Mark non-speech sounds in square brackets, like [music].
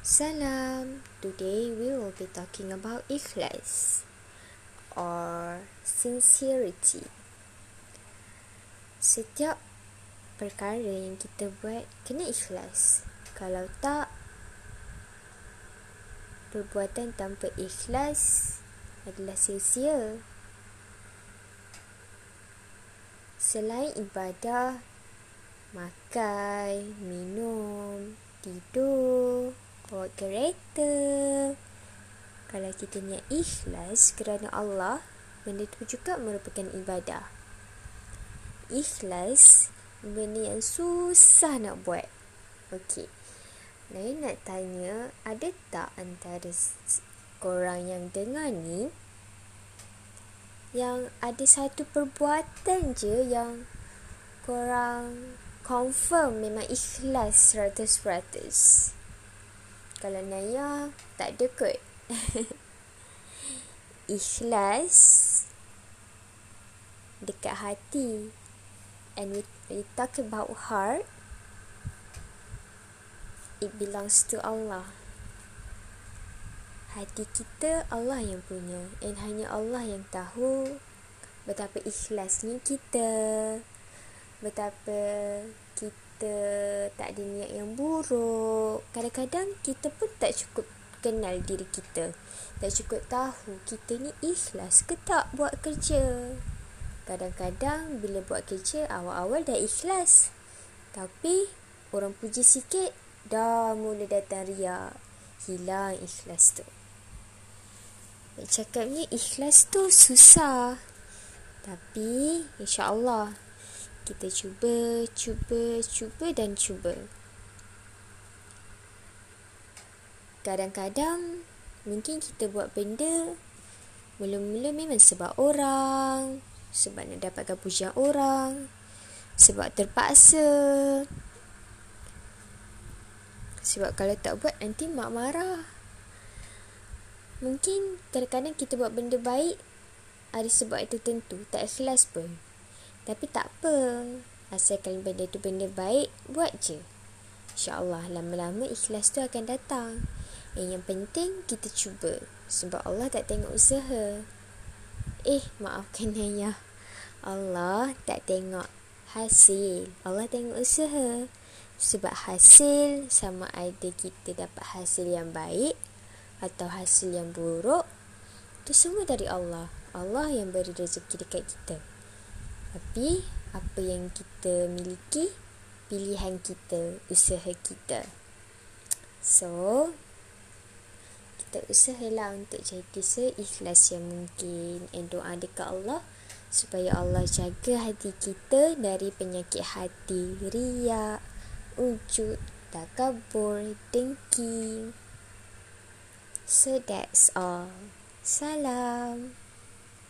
Salam. Today we will be talking about ikhlas or sincerity. Setiap perkara yang kita buat kena ikhlas. Kalau tak perbuatan tanpa ikhlas adalah sia-sia. Selain ibadah, makan, minum, tidur, bawa kereta. Kalau kita niat ikhlas kerana Allah, benda itu juga merupakan ibadah. Ikhlas, benda yang susah nak buat. Okey. Saya nak tanya, ada tak antara korang yang dengar ni yang ada satu perbuatan je yang korang confirm memang ikhlas 100%. Kalau Naya tak ada kot. [laughs] Ikhlas dekat hati. And we, we talk about heart. It belongs to Allah. Hati kita Allah yang punya. And hanya Allah yang tahu betapa ikhlasnya kita. Betapa kita kita tak ada niat yang buruk. Kadang-kadang kita pun tak cukup kenal diri kita. Tak cukup tahu kita ni ikhlas ke tak buat kerja. Kadang-kadang bila buat kerja awal-awal dah ikhlas. Tapi orang puji sikit dah mula datang ria. Hilang ikhlas tu. Cakapnya ikhlas tu susah. Tapi insya-Allah kita cuba, cuba, cuba dan cuba. Kadang-kadang mungkin kita buat benda mula-mula memang sebab orang, sebab nak dapatkan pujian orang, sebab terpaksa. Sebab kalau tak buat nanti mak marah. Mungkin kadang-kadang kita buat benda baik ada sebab itu tentu, tak ikhlas pun. Tapi tak apa. Asalkan benda tu benda baik, buat je. InsyaAllah lama-lama ikhlas tu akan datang. Eh, yang penting kita cuba. Sebab Allah tak tengok usaha. Eh, maafkan [laughs] Naya. Allah tak tengok hasil. Allah tengok usaha. Sebab hasil sama ada kita dapat hasil yang baik atau hasil yang buruk. Itu semua dari Allah. Allah yang beri rezeki dekat kita. Tapi apa yang kita miliki pilihan kita, usaha kita. So kita usahalah untuk jadi seikhlas yang mungkin and doa dekat Allah supaya Allah jaga hati kita dari penyakit hati ria, ujud, takabur, dengki. So that's all. Salam.